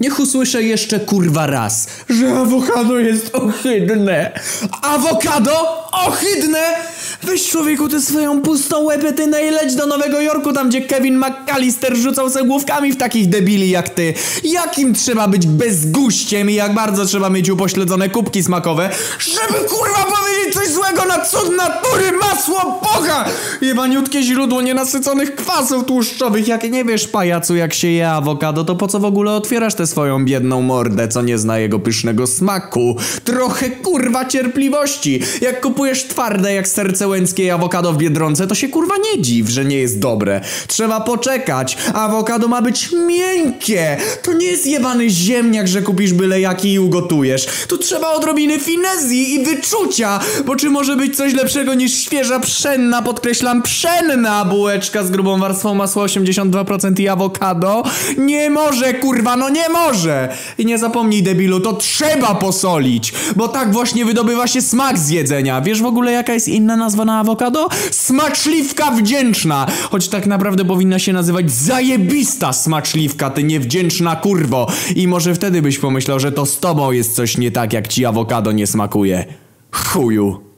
Niech usłyszę jeszcze kurwa raz, że awokado jest ohydne. Awokado? Ohydne? Weź człowieku tę swoją pustą łepetynę i leć do Nowego Jorku, tam gdzie Kevin McAllister rzucał se główkami w takich debili jak ty. Jakim trzeba być bezguściem i jak bardzo trzeba mieć upośledzone kubki smakowe, żeby kurwa powiedzieć coś złego na cud natury, masło Boga! Jebaniutkie źródło nienasyconych kwasów tłuszczowych. Jak nie wiesz, pajacu, jak się je awokado, to po co w ogóle otwierasz tę swoją biedną mordę, co nie zna jego pysznego smaku? Trochę kurwa cierpliwości. Jak kupujesz twarde jak serce łęckie awokado w Biedronce, to się kurwa nie dziw, że nie jest dobre. Trzeba poczekać. Awokado ma być miękkie. To nie jest jebany ziemniak, że kupisz byle jaki i ugotujesz. Tu trzeba odrobiny finezji i wyczucia, bo czy może być coś lepszego niż świeża pszenna, podkreślam pszenna bułeczka z grubą warstwą masła 82% i awokado? Nie może, kurwa, no nie może! I nie zapomnij, debilu, to trzeba posolić, bo tak właśnie wydobywa się smak z jedzenia. Wiesz w ogóle jaka jest inna nazwa na awokado? Smaczliwka wdzięczna! Choć tak naprawdę powinna się nazywać zajebista smaczliwka, ty niewdzięczna kurwo. I może wtedy byś pomyślał, że to z tobą jest coś nie tak, jak ci awokado nie smakuje. 后有。